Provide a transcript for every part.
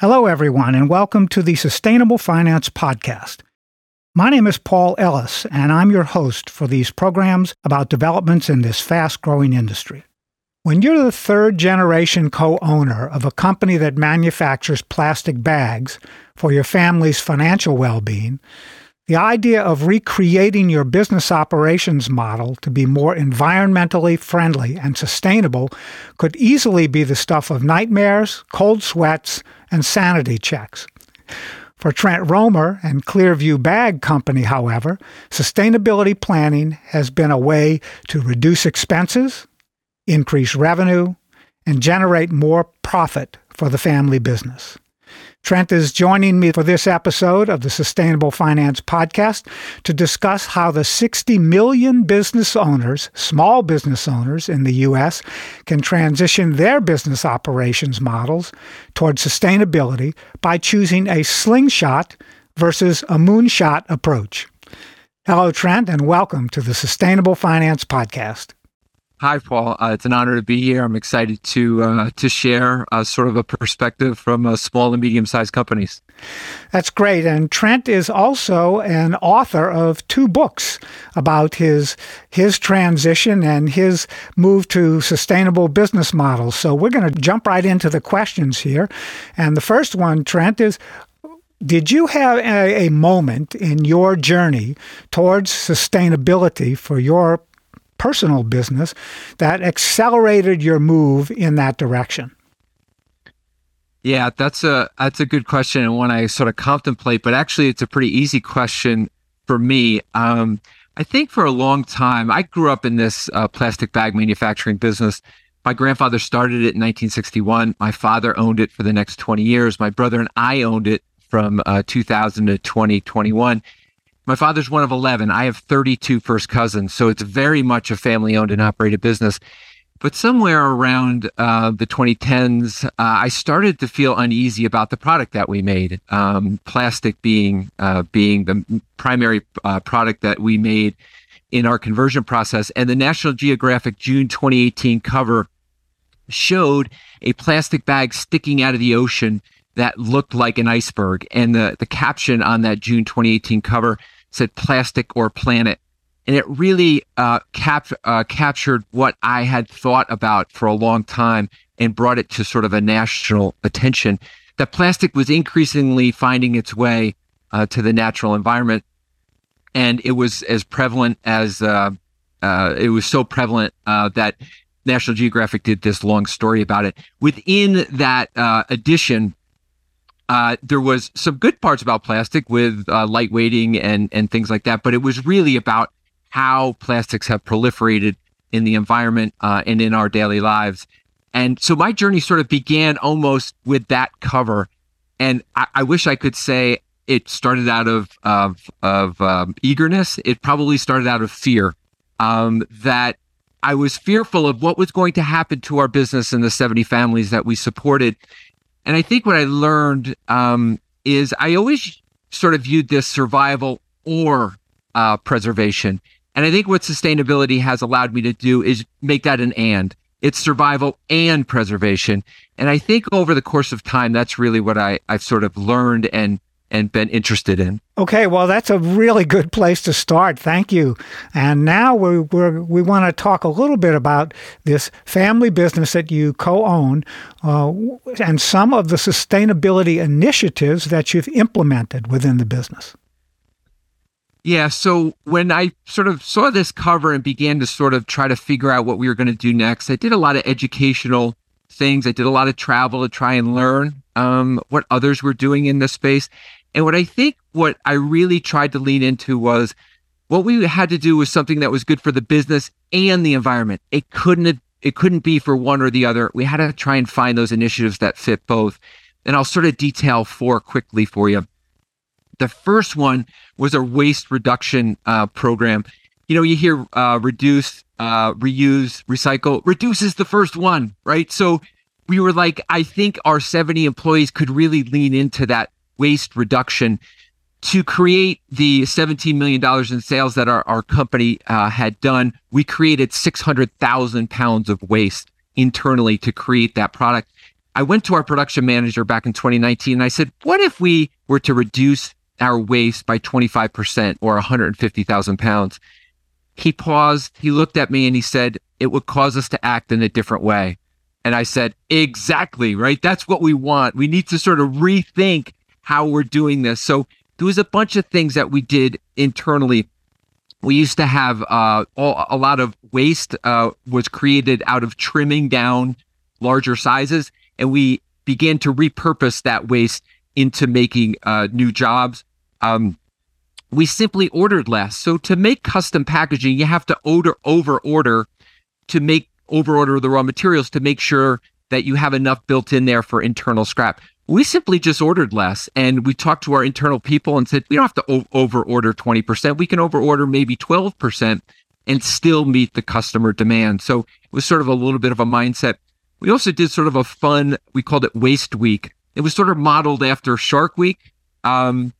Hello, everyone, and welcome to the Sustainable Finance Podcast. My name is Paul Ellis, and I'm your host for these programs about developments in this fast growing industry. When you're the third generation co owner of a company that manufactures plastic bags for your family's financial well being, the idea of recreating your business operations model to be more environmentally friendly and sustainable could easily be the stuff of nightmares, cold sweats, and sanity checks. For Trent Romer and Clearview Bag Company, however, sustainability planning has been a way to reduce expenses, increase revenue, and generate more profit for the family business. Trent is joining me for this episode of the Sustainable Finance Podcast to discuss how the 60 million business owners, small business owners in the U.S., can transition their business operations models toward sustainability by choosing a slingshot versus a moonshot approach. Hello, Trent, and welcome to the Sustainable Finance Podcast. Hi, Paul. Uh, it's an honor to be here. I'm excited to uh, to share uh, sort of a perspective from uh, small and medium sized companies. That's great. And Trent is also an author of two books about his his transition and his move to sustainable business models. So we're going to jump right into the questions here. And the first one, Trent, is did you have a, a, moment in your journey towards sustainability for your personal business that accelerated your move in that direction? Yeah, that's a that's a good question and one I sort of contemplate. But actually, it's a pretty easy question for me. Um, I think for a long time, I grew up in this uh, plastic bag manufacturing business. My grandfather started it in 1961. My father owned it for the next 20 years. My brother and I owned it from uh, 2000 to 2021. My father's one of 11. I have 32 first cousins. So it's very much a family owned and operated business. But somewhere around uh, the 2010s, uh, I started to feel uneasy about the product that we made. Um, plastic being uh, being the primary uh, product that we made in our conversion process, and the National Geographic June 2018 cover showed a plastic bag sticking out of the ocean that looked like an iceberg, and the the caption on that June 2018 cover said plastic or planet. And it really uh, cap- uh, captured what I had thought about for a long time and brought it to sort of a national attention that plastic was increasingly finding its way uh, to the natural environment. And it was as prevalent as uh, uh, it was so prevalent uh, that National Geographic did this long story about it. Within that edition, uh, there was some good parts about plastic with uh, lightweighting and and things like that, but it was really about how plastics have proliferated in the environment uh, and in our daily lives. And so my journey sort of began almost with that cover, and I, I wish I could say it started out of of, of um, eagerness. It probably started out of fear um, that I was fearful of what was going to happen to our business and the 70 families that we supported and I think what I learned um, is I always sort of viewed this survival or uh, preservation. And I think what sustainability has allowed me to do is make that an and. It's survival and preservation. And I think over the course of time, that's really what I, I've sort of learned and and been interested in. Okay, well, that's a really good place to start. Thank you. And now we we we want to talk a little bit about this family business that you co-own uh, and some of the sustainability initiatives that you've implemented within the business. Yeah, so when I sort of saw this cover and began to sort of try to figure out what we were going to do next, I did a lot of educational things. I did a lot of travel to try and learn um, what others were doing in this space. And what I think what I really tried to lean into was what we had to do was something that was good for the business and the environment. It couldn't it couldn't be for one or the other. We had to try and find those initiatives that fit both. And I'll sort of detail four quickly for you. The first one was a waste reduction uh, program. You know, you hear uh, reduce, uh, reuse, recycle. Reduce is the first one, right? So we were like, I think our 70 employees could really lean into that waste reduction to create the $17 million in sales that our, our company uh, had done, we created 600,000 pounds of waste internally to create that product. I went to our production manager back in 2019 and I said, what if we were to reduce our waste by 25% or 150,000 pounds? He paused, he looked at me and he said, it would cause us to act in a different way. And I said, exactly, right? That's what we want. We need to sort of rethink how we're doing this. So there was a bunch of things that we did internally. We used to have uh, all, a lot of waste uh, was created out of trimming down larger sizes, and we began to repurpose that waste into making uh, new jobs. Um, we simply ordered less. So to make custom packaging, you have to order over order to make over order the raw materials to make sure that you have enough built in there for internal scrap. We simply just ordered less and we talked to our internal people and said, we don't have to o- over order 20%. We can over order maybe 12% and still meet the customer demand. So it was sort of a little bit of a mindset. We also did sort of a fun, we called it Waste Week. It was sort of modeled after Shark Week. Um,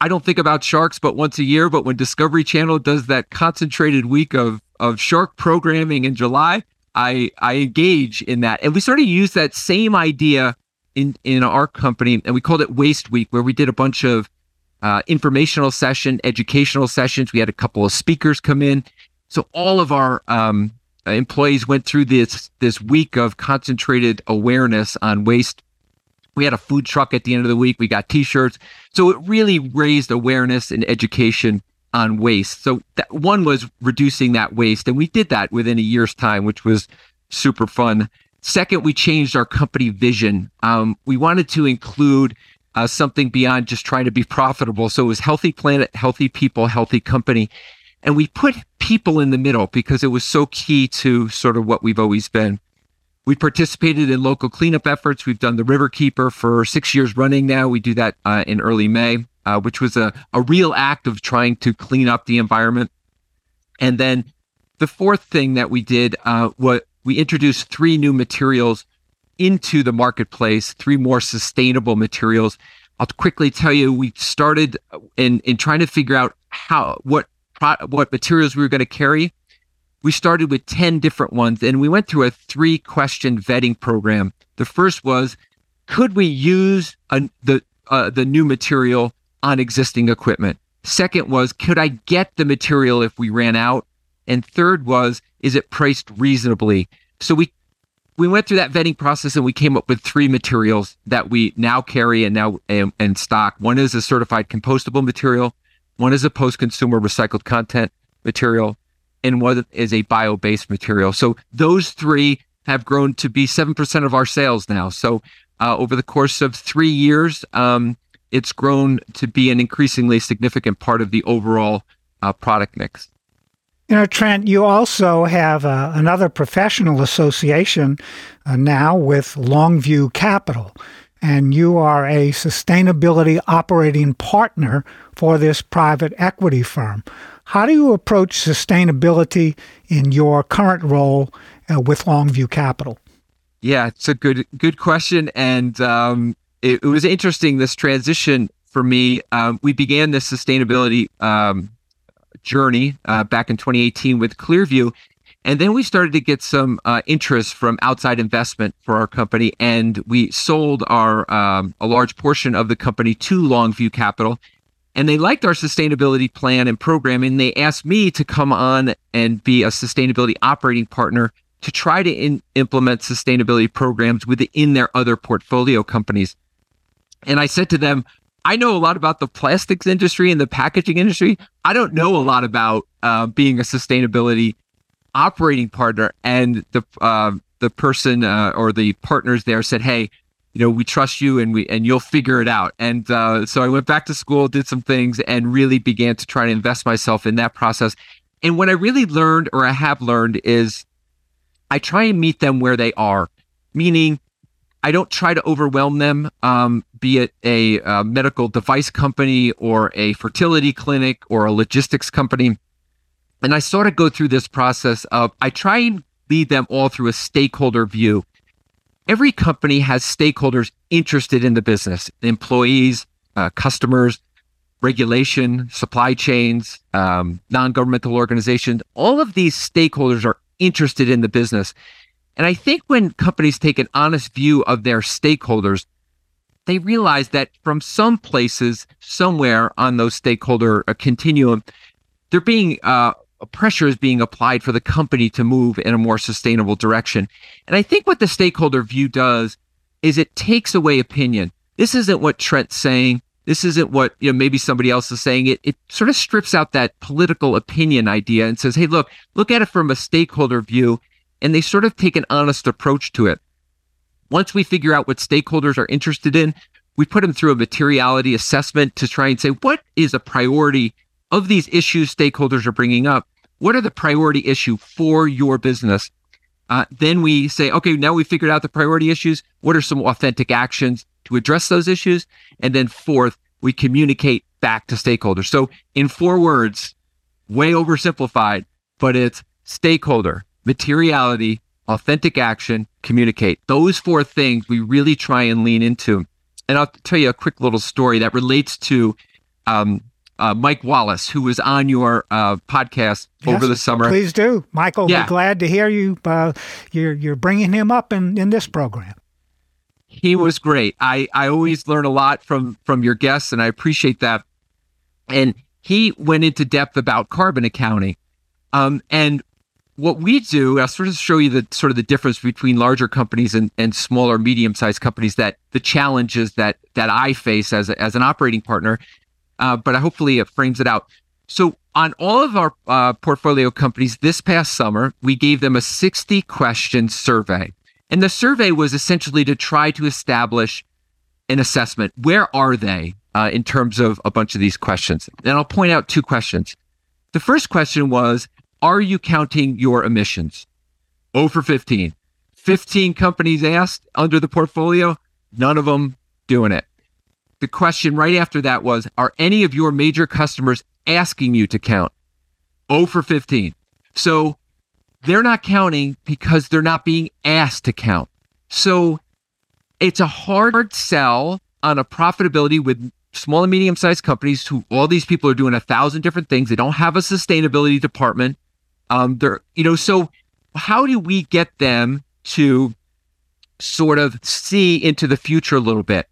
I don't think about sharks but once a year, but when Discovery Channel does that concentrated week of of shark programming in July, I I engage in that. And we sort of use that same idea in in our company and we called it Waste Week where we did a bunch of uh, informational session, educational sessions. We had a couple of speakers come in. So all of our um, employees went through this this week of concentrated awareness on waste we had a food truck at the end of the week. We got t-shirts. So it really raised awareness and education on waste. So that one was reducing that waste. And we did that within a year's time, which was super fun. Second, we changed our company vision. Um, we wanted to include uh, something beyond just trying to be profitable. So it was healthy planet, healthy people, healthy company. And we put people in the middle because it was so key to sort of what we've always been. We participated in local cleanup efforts. We've done the River Keeper for six years running now. We do that uh, in early May, uh, which was a, a real act of trying to clean up the environment. And then the fourth thing that we did uh, was we introduced three new materials into the marketplace, three more sustainable materials. I'll quickly tell you, we started in, in trying to figure out how what what materials we were going to carry we started with 10 different ones and we went through a three question vetting program. The first was, could we use a, the, uh, the new material on existing equipment? Second was, could I get the material if we ran out? And third was, is it priced reasonably? So we we went through that vetting process and we came up with three materials that we now carry and now um, and stock. One is a certified compostable material, one is a post-consumer recycled content material, and one is a bio based material. So those three have grown to be 7% of our sales now. So uh, over the course of three years, um, it's grown to be an increasingly significant part of the overall uh, product mix. You know, Trent, you also have uh, another professional association uh, now with Longview Capital, and you are a sustainability operating partner for this private equity firm. How do you approach sustainability in your current role uh, with Longview Capital? Yeah, it's a good good question, and um, it, it, was interesting this transition for me. Um, we began this sustainability um, journey uh, back in 2018 with Clearview, and then we started to get some uh, interest from outside investment for our company, and we sold our um, a large portion of the company to Longview Capital, and they liked our sustainability plan and program and they asked me to come on and be a sustainability operating partner to try to in, implement sustainability programs within their other portfolio companies. And i said to them i know a lot about the plastics industry and the packaging industry i don't know a lot about uh, being a sustainability operating partner and the uh, the person uh, or the partners there said hey you know, we trust you and we and you'll figure it out. And uh, so I went back to school, did some things, and really began to try to invest myself in that process. And what I really learned, or I have learned, is I try and meet them where they are, meaning I don't try to overwhelm them, um, be it a, a medical device company or a fertility clinic or a logistics company. And I sort of go through this process of I try and lead them all through a stakeholder view every company has stakeholders interested in the business employees, uh, customers, regulation, supply chains, um, non governmental organizations. All of these stakeholders are interested in the business. And I think when companies take an honest view of their stakeholders, they realize that from some places, somewhere on those stakeholder uh, continuum, they're being uh, pressure is being applied for the company to move in a more sustainable direction. And I think what the stakeholder view does is it takes away opinion. This isn't what Trent's saying. This isn't what you know maybe somebody else is saying. It it sort of strips out that political opinion idea and says, "Hey, look, look at it from a stakeholder view." And they sort of take an honest approach to it. Once we figure out what stakeholders are interested in, we put them through a materiality assessment to try and say what is a priority of these issues stakeholders are bringing up what are the priority issue for your business? Uh, then we say, okay, now we figured out the priority issues. What are some authentic actions to address those issues? And then fourth, we communicate back to stakeholders. So in four words, way oversimplified, but it's stakeholder, materiality, authentic action, communicate. Those four things we really try and lean into. And I'll tell you a quick little story that relates to um, uh, Mike Wallace, who was on your uh, podcast yes, over the summer. Please do, Michael. Yeah. Be glad to hear you. Uh, you're you're bringing him up in, in this program. He was great. I I always learn a lot from from your guests, and I appreciate that. And he went into depth about carbon accounting, um, and what we do, I'll sort of show you the sort of the difference between larger companies and, and smaller, medium sized companies that the challenges that that I face as a, as an operating partner uh, but hopefully it frames it out. So on all of our uh, portfolio companies this past summer, we gave them a 60 question survey. And the survey was essentially to try to establish an assessment. Where are they uh, in terms of a bunch of these questions? And I'll point out two questions. The first question was Are you counting your emissions? Oh for 15. 15 companies asked under the portfolio, none of them doing it the question right after that was Are any of your major customers asking you to count? Oh for 15. So they're not counting because they're not being asked to count. So it's a hard sell on a profitability with small and medium sized companies who all these people are doing a thousand different things. They don't have a sustainability department. Um, they're, you know, so how do we get them to sort of see into the future a little bit?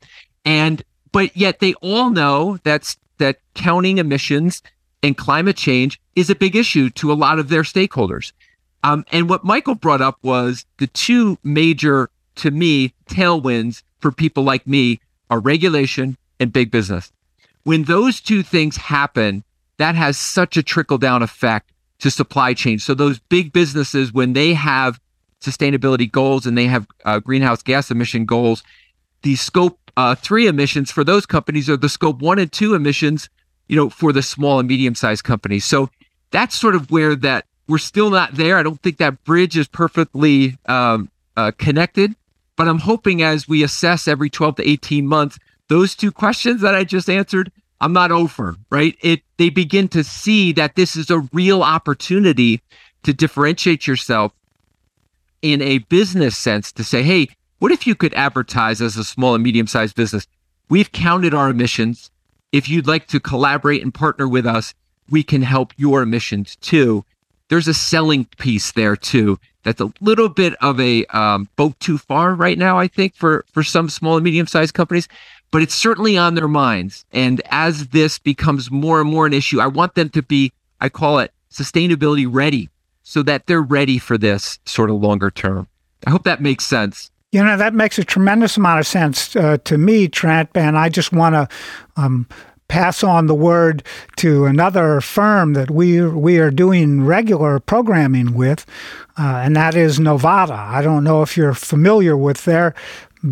And but yet they all know that's that counting emissions and climate change is a big issue to a lot of their stakeholders. Um, and what Michael brought up was the two major, to me, tailwinds for people like me are regulation and big business. When those two things happen, that has such a trickle down effect to supply chain. So those big businesses, when they have sustainability goals and they have uh, greenhouse gas emission goals, the scope uh, three emissions for those companies are the scope one and two emissions, you know, for the small and medium sized companies. So that's sort of where that we're still not there. I don't think that bridge is perfectly um, uh, connected, but I'm hoping as we assess every 12 to 18 months, those two questions that I just answered, I'm not over, right? It they begin to see that this is a real opportunity to differentiate yourself in a business sense to say, hey, what if you could advertise as a small and medium sized business? We've counted our emissions. If you'd like to collaborate and partner with us, we can help your emissions too. There's a selling piece there too. That's a little bit of a um, boat too far right now, I think, for for some small and medium sized companies. But it's certainly on their minds. And as this becomes more and more an issue, I want them to be, I call it sustainability ready, so that they're ready for this sort of longer term. I hope that makes sense. You know, that makes a tremendous amount of sense uh, to me, Trent. And I just want to um, pass on the word to another firm that we we are doing regular programming with, uh, and that is Novata. I don't know if you're familiar with their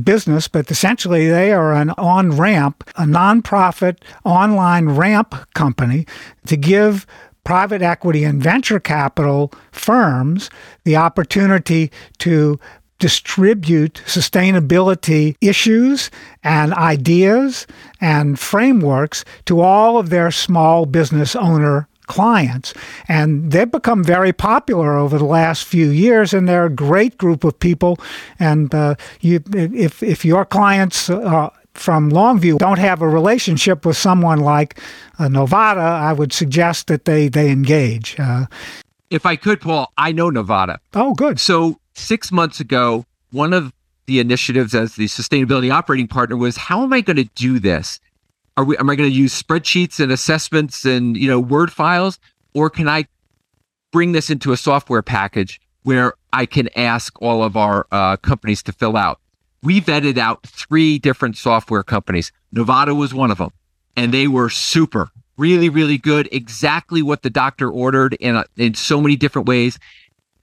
business, but essentially they are an on ramp, a nonprofit online ramp company to give private equity and venture capital firms the opportunity to distribute sustainability issues and ideas and frameworks to all of their small business owner clients. And they've become very popular over the last few years, and they're a great group of people. And uh, you, if, if your clients uh, from Longview don't have a relationship with someone like uh, Novata, I would suggest that they, they engage. Uh, If I could, Paul, I know Novata. Oh, good. So six months ago, one of the initiatives as the sustainability operating partner was how am I going to do this? Are we am I going to use spreadsheets and assessments and you know word files or can I bring this into a software package where I can ask all of our uh, companies to fill out? We vetted out three different software companies. Novata was one of them, and they were super, really, really good. Exactly what the doctor ordered in a, in so many different ways.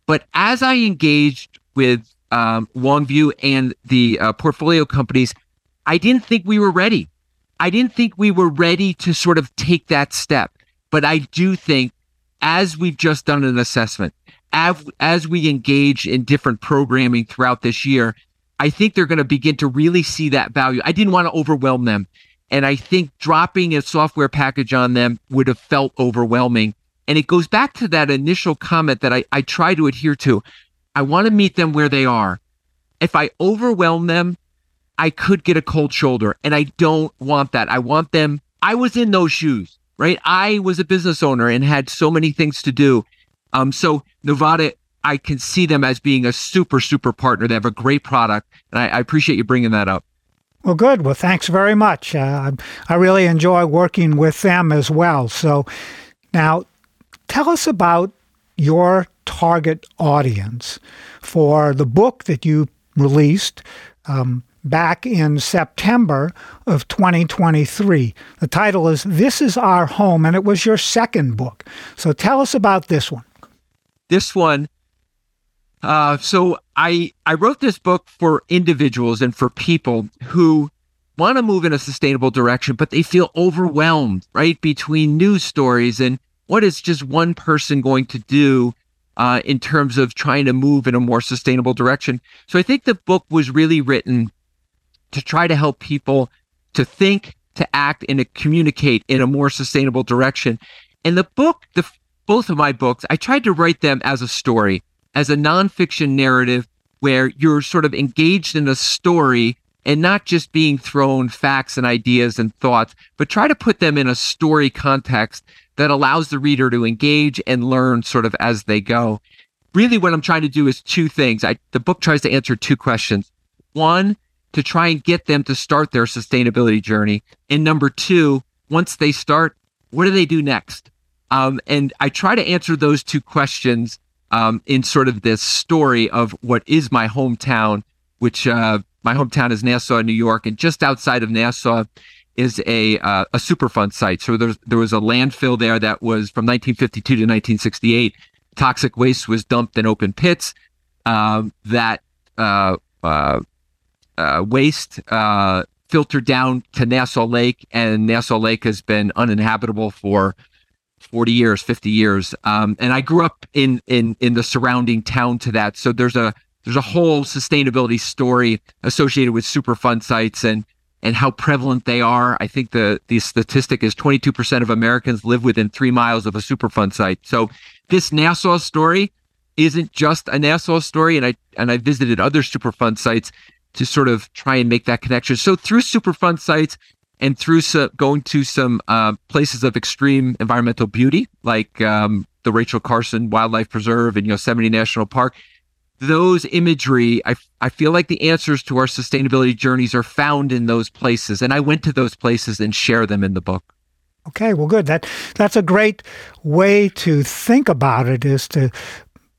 But as I engaged with um, Longview and the uh, portfolio companies, I didn't think we were ready. I didn't think we were ready to sort of take that step. But I do think as we've just done an assessment, as, as we engage in different programming throughout this year, I think they're going to begin to really see that value. I didn't want to overwhelm them. And I think dropping a software package on them would have felt overwhelming. And it goes back to that initial comment that I, I try to adhere to. I want to meet them where they are. If I overwhelm them, I could get a cold shoulder. And I don't want that. I want them. I was in those shoes, right? I was a business owner and had so many things to do. Um, so Novata, I can see them as being a super, super partner. They have a great product. And I, I appreciate you bringing that up. Well, good. Well, thanks very much. Uh, I really enjoy working with them as well. So now tell us about your target audience for the book that you released um, back in September of 2023. The title is This is Our Home, and it was your second book. So tell us about this one. This one. Uh, so I I wrote this book for individuals and for people who want to move in a sustainable direction, but they feel overwhelmed, right, between news stories and what is just one person going to do uh, in terms of trying to move in a more sustainable direction. So I think the book was really written to try to help people to think, to act, and to communicate in a more sustainable direction. And the book, the both of my books, I tried to write them as a story, as a nonfiction narrative where you're sort of engaged in a story and not just being thrown facts and ideas and thoughts, but try to put them in a story context that allows the reader to engage and learn sort of as they go. Really, what I'm trying to do is two things. I, the book tries to answer two questions. One, to try and get them to start their sustainability journey. And number two, once they start, what do they do next? Um, and I try to answer those two questions um, in sort of this story of what is my hometown, which uh, my hometown is Nassau, New York. And just outside of Nassau is a uh, a Superfund site. So there there was a landfill there that was from 1952 to 1968. Toxic waste was dumped in open pits. Um, that uh, uh, waste uh, filtered down to Nassau Lake, and Nassau Lake has been uninhabitable for 40 years, 50 years. Um, and I grew up in in in the surrounding town to that. So there's a there's a whole sustainability story associated with Superfund sites and and how prevalent they are. I think the the statistic is 22% of Americans live within three miles of a Superfund site. So this Nassau story isn't just a Nassau story, and I and I visited other Superfund sites to sort of try and make that connection. So through Superfund sites and through going to some uh, places of extreme environmental beauty, like um, the Rachel Carson Wildlife Preserve and Yosemite National Park, those imagery, I, I feel like the answers to our sustainability journeys are found in those places. And I went to those places and share them in the book. Okay, well, good. That that's a great way to think about it. Is to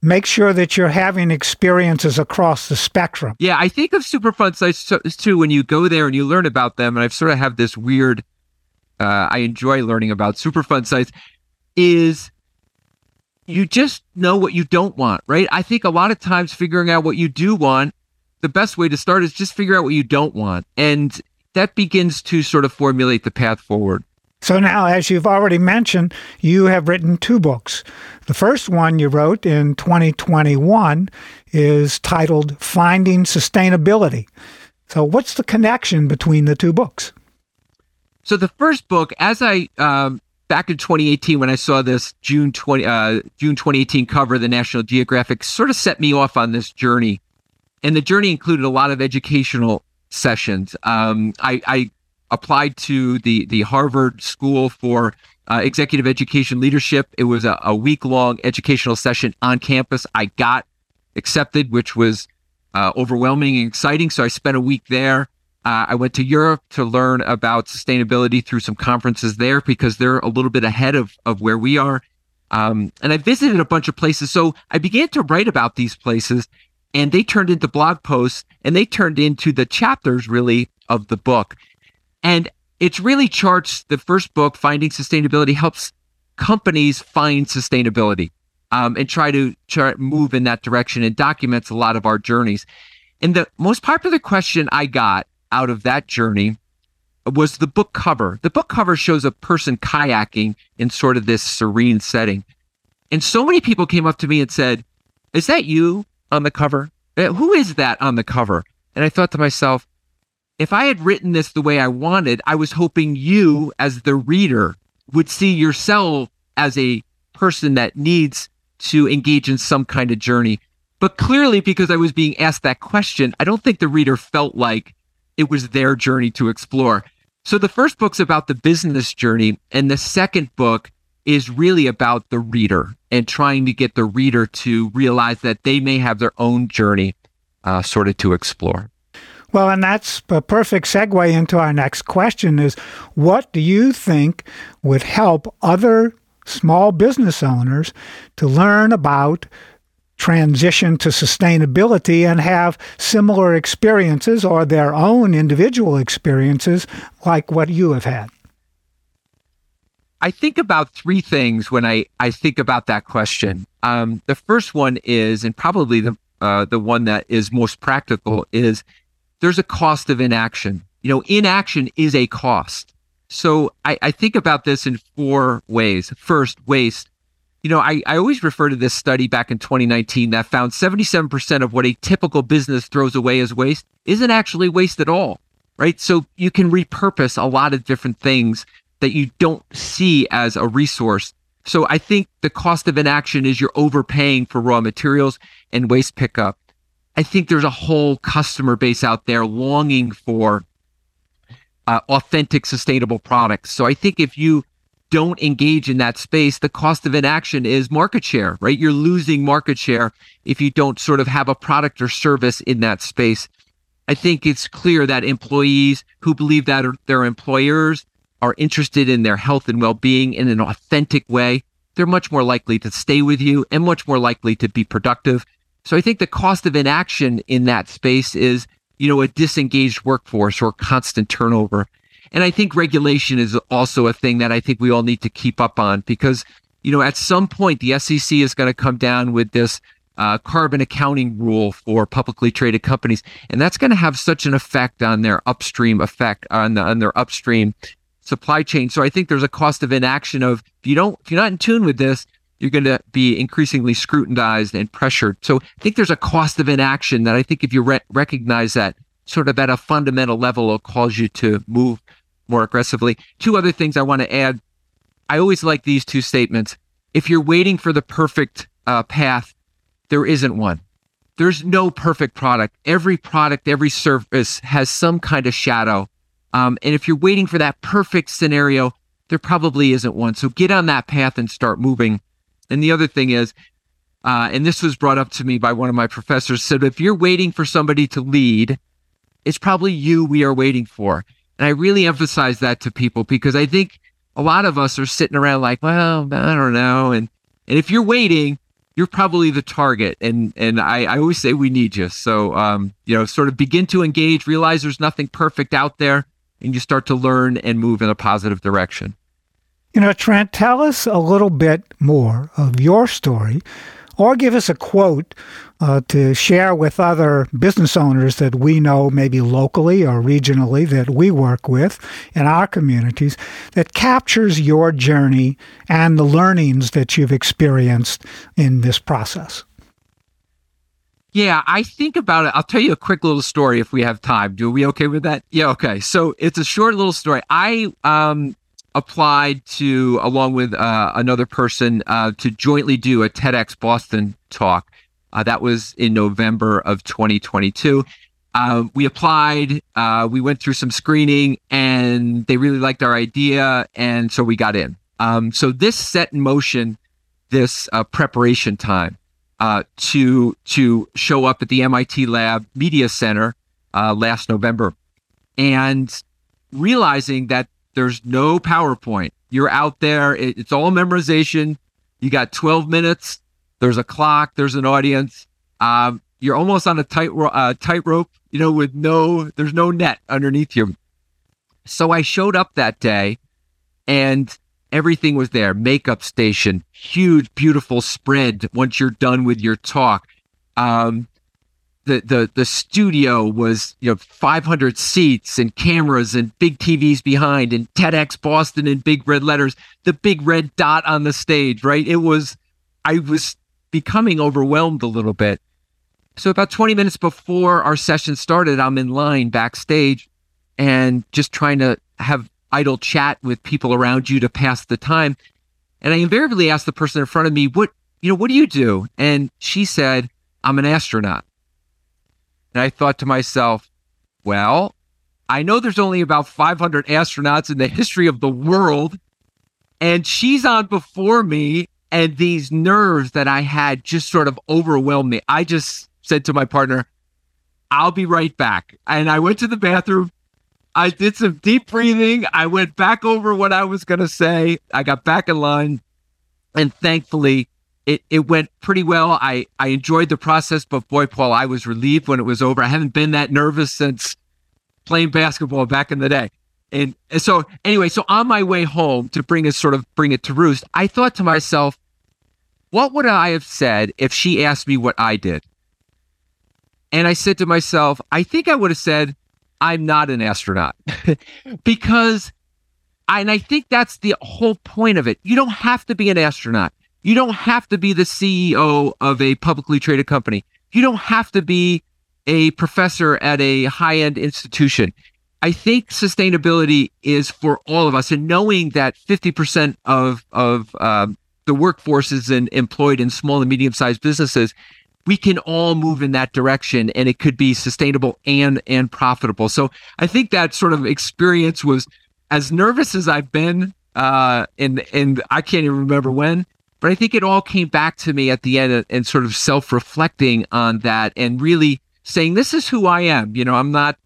make sure that you're having experiences across the spectrum. Yeah, I think of Superfund sites too when you go there and you learn about them. And I've sort of have this weird. Uh, I enjoy learning about Superfund sites. Is you just know what you don't want, right? I think a lot of times figuring out what you do want, the best way to start is just figure out what you don't want. And that begins to sort of formulate the path forward. So now, as you've already mentioned, you have written two books. The first one you wrote in 2021 is titled Finding Sustainability. So, what's the connection between the two books? So, the first book, as I um, back in 2018 when I saw this June 20 uh, June 2018 cover of the National Geographic sort of set me off on this journey, and the journey included a lot of educational sessions. Um, I, I, applied to the the Harvard School for uh, executive education leadership. It was a, a week long educational session on campus. I got accepted, which was uh, overwhelming and exciting. So I spent a week there. Uh, I went to Europe to learn about sustainability through some conferences there because they're a little bit ahead of, of where we are. Um, and I visited a bunch of places. So I began to write about these places and they turned into blog posts and they turned into the chapters really of the book. And it's really charts the first book, Finding Sustainability, helps companies find sustainability um, and try to move in that direction and documents a lot of our journeys. And the most popular question I got out of that journey was the book cover. The book cover shows a person kayaking in sort of this serene setting. And so many people came up to me and said, Is that you on the cover? Uh, who is that on the cover? And I thought to myself, if I had written this the way I wanted, I was hoping you, as the reader, would see yourself as a person that needs to engage in some kind of journey. But clearly, because I was being asked that question, I don't think the reader felt like it was their journey to explore. So the first book's about the business journey, and the second book is really about the reader and trying to get the reader to realize that they may have their own journey uh, sort of to explore. Well, and that's a perfect segue into our next question is what do you think would help other small business owners to learn about transition to sustainability and have similar experiences or their own individual experiences like what you have had? I think about three things when I, I think about that question. Um, the first one is, and probably the uh, the one that is most practical, is there's a cost of inaction. You know, inaction is a cost. So I, I think about this in four ways. First, waste. You know, I, I always refer to this study back in 2019 that found 77% of what a typical business throws away as waste isn't actually waste at all, right? So you can repurpose a lot of different things that you don't see as a resource. So I think the cost of inaction is you're overpaying for raw materials and waste pickup. I think there's a whole customer base out there longing for uh, authentic, sustainable products. So I think if you don't engage in that space, the cost of inaction is market share, right? You're losing market share if you don't sort of have a product or service in that space. I think it's clear that employees who believe that their employers are interested in their health and well-being in an authentic way, they're much more likely to stay with you and much more likely to be productive. So I think the cost of inaction in that space is, you know, a disengaged workforce or constant turnover. And I think regulation is also a thing that I think we all need to keep up on because, you know, at some point the SEC is going to come down with this uh, carbon accounting rule for publicly traded companies, and that's going to have such an effect on their upstream effect on, the, on their upstream supply chain. So I think there's a cost of inaction of if you don't if you're not in tune with this, you're going to be increasingly scrutinized and pressured. So I think there's a cost of inaction that I think if you re- recognize that sort of at a fundamental level, will cause you to move more aggressively. Two other things I want to add. I always like these two statements. If you're waiting for the perfect uh, path, there isn't one. There's no perfect product. Every product, every service has some kind of shadow. Um, and if you're waiting for that perfect scenario, there probably isn't one. So get on that path and start moving. And the other thing is, uh, and this was brought up to me by one of my professors, said if you're waiting for somebody to lead, it's probably you we are waiting for. And I really emphasize that to people because I think a lot of us are sitting around like, well, I don't know. And and if you're waiting, you're probably the target. And and I, I always say we need you. So um, you know, sort of begin to engage, realize there's nothing perfect out there, and you start to learn and move in a positive direction. You know, Trent, tell us a little bit more of your story or give us a quote uh, to share with other business owners that we know, maybe locally or regionally, that we work with in our communities, that captures your journey and the learnings that you've experienced in this process. Yeah, I think about it. I'll tell you a quick little story if we have time. Do we okay with that? Yeah, okay. So it's a short little story. I um applied to, along with uh, another person, uh, to jointly do a TEDx Boston talk. Uh, that was in November of 2022. Uh, we applied, uh, we went through some screening, and they really liked our idea. And so we got in. Um, so this set in motion this uh, preparation time to to show up at the MIT Lab Media Center last November, and realizing that there's no PowerPoint. You're out there; it, it's all memorization. You got 12 minutes. There's a clock. There's an audience. Um, you're almost on a tight uh, tightrope, you know, with no there's no net underneath you. So I showed up that day, and everything was there makeup station huge beautiful spread once you're done with your talk um, the the the studio was you know 500 seats and cameras and big TVs behind and TEDx Boston in big red letters the big red dot on the stage right it was I was becoming overwhelmed a little bit so about 20 minutes before our session started I'm in line backstage and just trying to have idle chat with people around you to pass the time. And I invariably asked the person in front of me, what, you know, what do you do? And she said, I'm an astronaut. And I thought to myself, well, I know there's only about 500 astronauts in the history of the world. And she's on before me. And these nerves that I had just sort of overwhelmed me. I just said to my partner, I'll be right back. And I went to the bathroom I did some deep breathing. I went back over what I was going to say. I got back in line. And thankfully, it, it went pretty well. I, I enjoyed the process, but boy, Paul, I was relieved when it was over. I haven't been that nervous since playing basketball back in the day. And, so, anyway, so on my way home to bring it sort of bring it to roost, I thought to myself, what would I have said if she asked me what I did? And I said to myself, I think I would have said, I'm not an astronaut because and I think that's the whole point of it. You don't have to be an astronaut. You don't have to be the CEO of a publicly traded company. You don't have to be a professor at a high end institution. I think sustainability is for all of us, and knowing that 50% of of um, the workforce is in, employed in small and medium sized businesses, we can all move in that direction and it could be sustainable and and profitable so i think that sort of experience was as nervous as i've been uh and and i can't even remember when but i think it all came back to me at the end and, sort of self-reflecting on that and really saying this is who i am. You know i'm not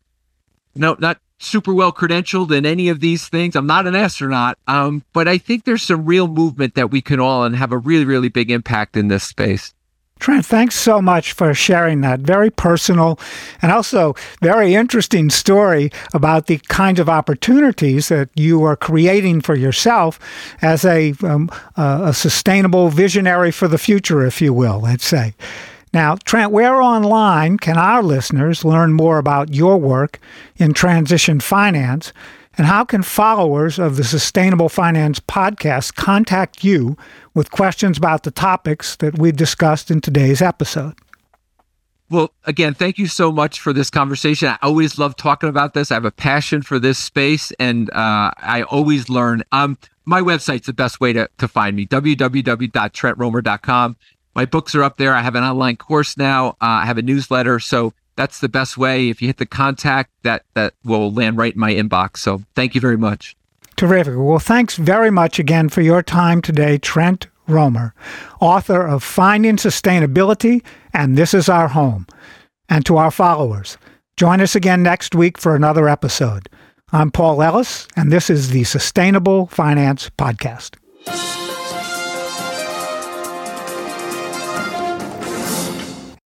no not super well credentialed in any of these things. I'm not an astronaut um but i think there's some real movement that we can all and have a really really big impact in this space Trent, thanks so much for sharing that very personal and also very interesting story about the kinds of opportunities that you are creating for yourself as a, um, a sustainable visionary for the future, if you will, let's say. Now, Trent, where online can our listeners learn more about your work in transition finance? And how can followers of the Sustainable Finance podcast contact you with questions about the topics that we discussed in today's episode. Well, again, thank you so much for this conversation. I always love talking about this. I have a passion for this space and uh, I always learn. Um, my website's the best way to, to find me www.trentromer.com. My books are up there. I have an online course now. Uh, I have a newsletter. So that's the best way. If you hit the contact, that, that will land right in my inbox. So thank you very much. Terrific. Well, thanks very much again for your time today, Trent Romer, author of Finding Sustainability and This Is Our Home. And to our followers, join us again next week for another episode. I'm Paul Ellis, and this is the Sustainable Finance Podcast.